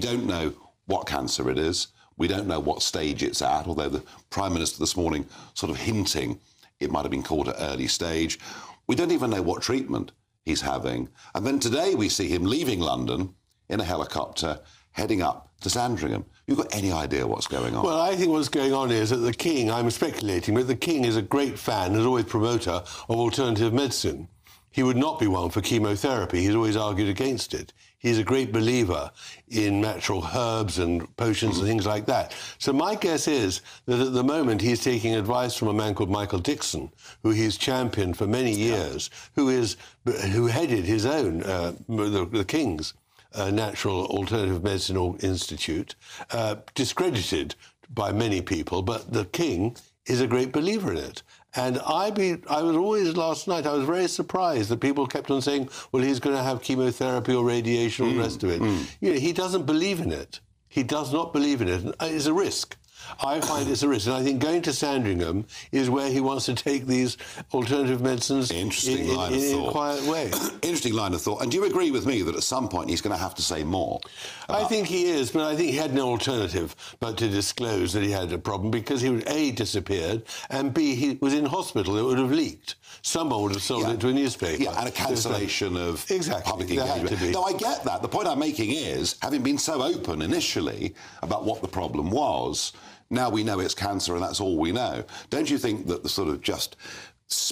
don't know what cancer it is. We don't know what stage it's at, although the Prime Minister this morning sort of hinting it might have been called at early stage. We don't even know what treatment he's having. And then today we see him leaving London in a helicopter, heading up to Sandringham. You've got any idea what's going on? Well, I think what's going on is that the King, I'm speculating, but the King is a great fan, is always promoter of alternative medicine. He would not be one for chemotherapy. He's always argued against it. He's a great believer in natural herbs and potions and things like that. So my guess is that at the moment he's taking advice from a man called Michael Dixon, who he's championed for many years, who is who headed his own uh, the, the King's uh, Natural Alternative Medicine Institute, uh, discredited by many people, but the King is a great believer in it. And I, be, I was always last night, I was very surprised that people kept on saying, well, he's going to have chemotherapy or radiation or mm, the rest of it. Mm. You know, he doesn't believe in it. He does not believe in it. It's a risk. I find it's a risk. And I think going to Sandringham is where he wants to take these alternative medicines Interesting in, line in, of in thought. a quiet way. Interesting line of thought. And do you agree with me that at some point he's going to have to say more? I think he is, but I think he had no alternative but to disclose that he had a problem because he would A, disappeared, and B, he was in hospital. It would have leaked. Someone would have sold Yeah. it to a newspaper. Yeah, and a cancellation of Exactly. public There engagement. No, I get that. The point I'm making is, having been so open initially about what the problem was, now we know it's cancer and that's all we know. Don't you think that the sort of just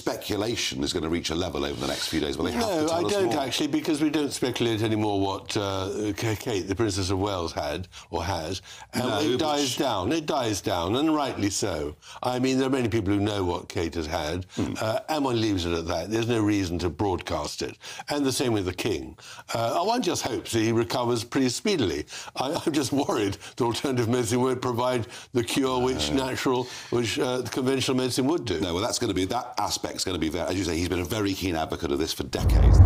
speculation is going to reach a level over the next few days where they have to No, tell I us don't more? actually, because we don't speculate anymore what uh, Kate, the Princess of Wales, had or has. And No, it dies down. It dies down, and rightly so. I mean, there are many people who know what Kate has had, Hmm. uh, and one leaves it at that. There's no reason to broadcast it. And the same with the King. Uh, one just hopes that he recovers pretty speedily. I, I'm just worried that alternative medicine won't provide the cure which natural, which uh, conventional medicine would do. No, well, that's going to be that aspect's going to be there. As you say, he's been a very keen advocate of this for decades.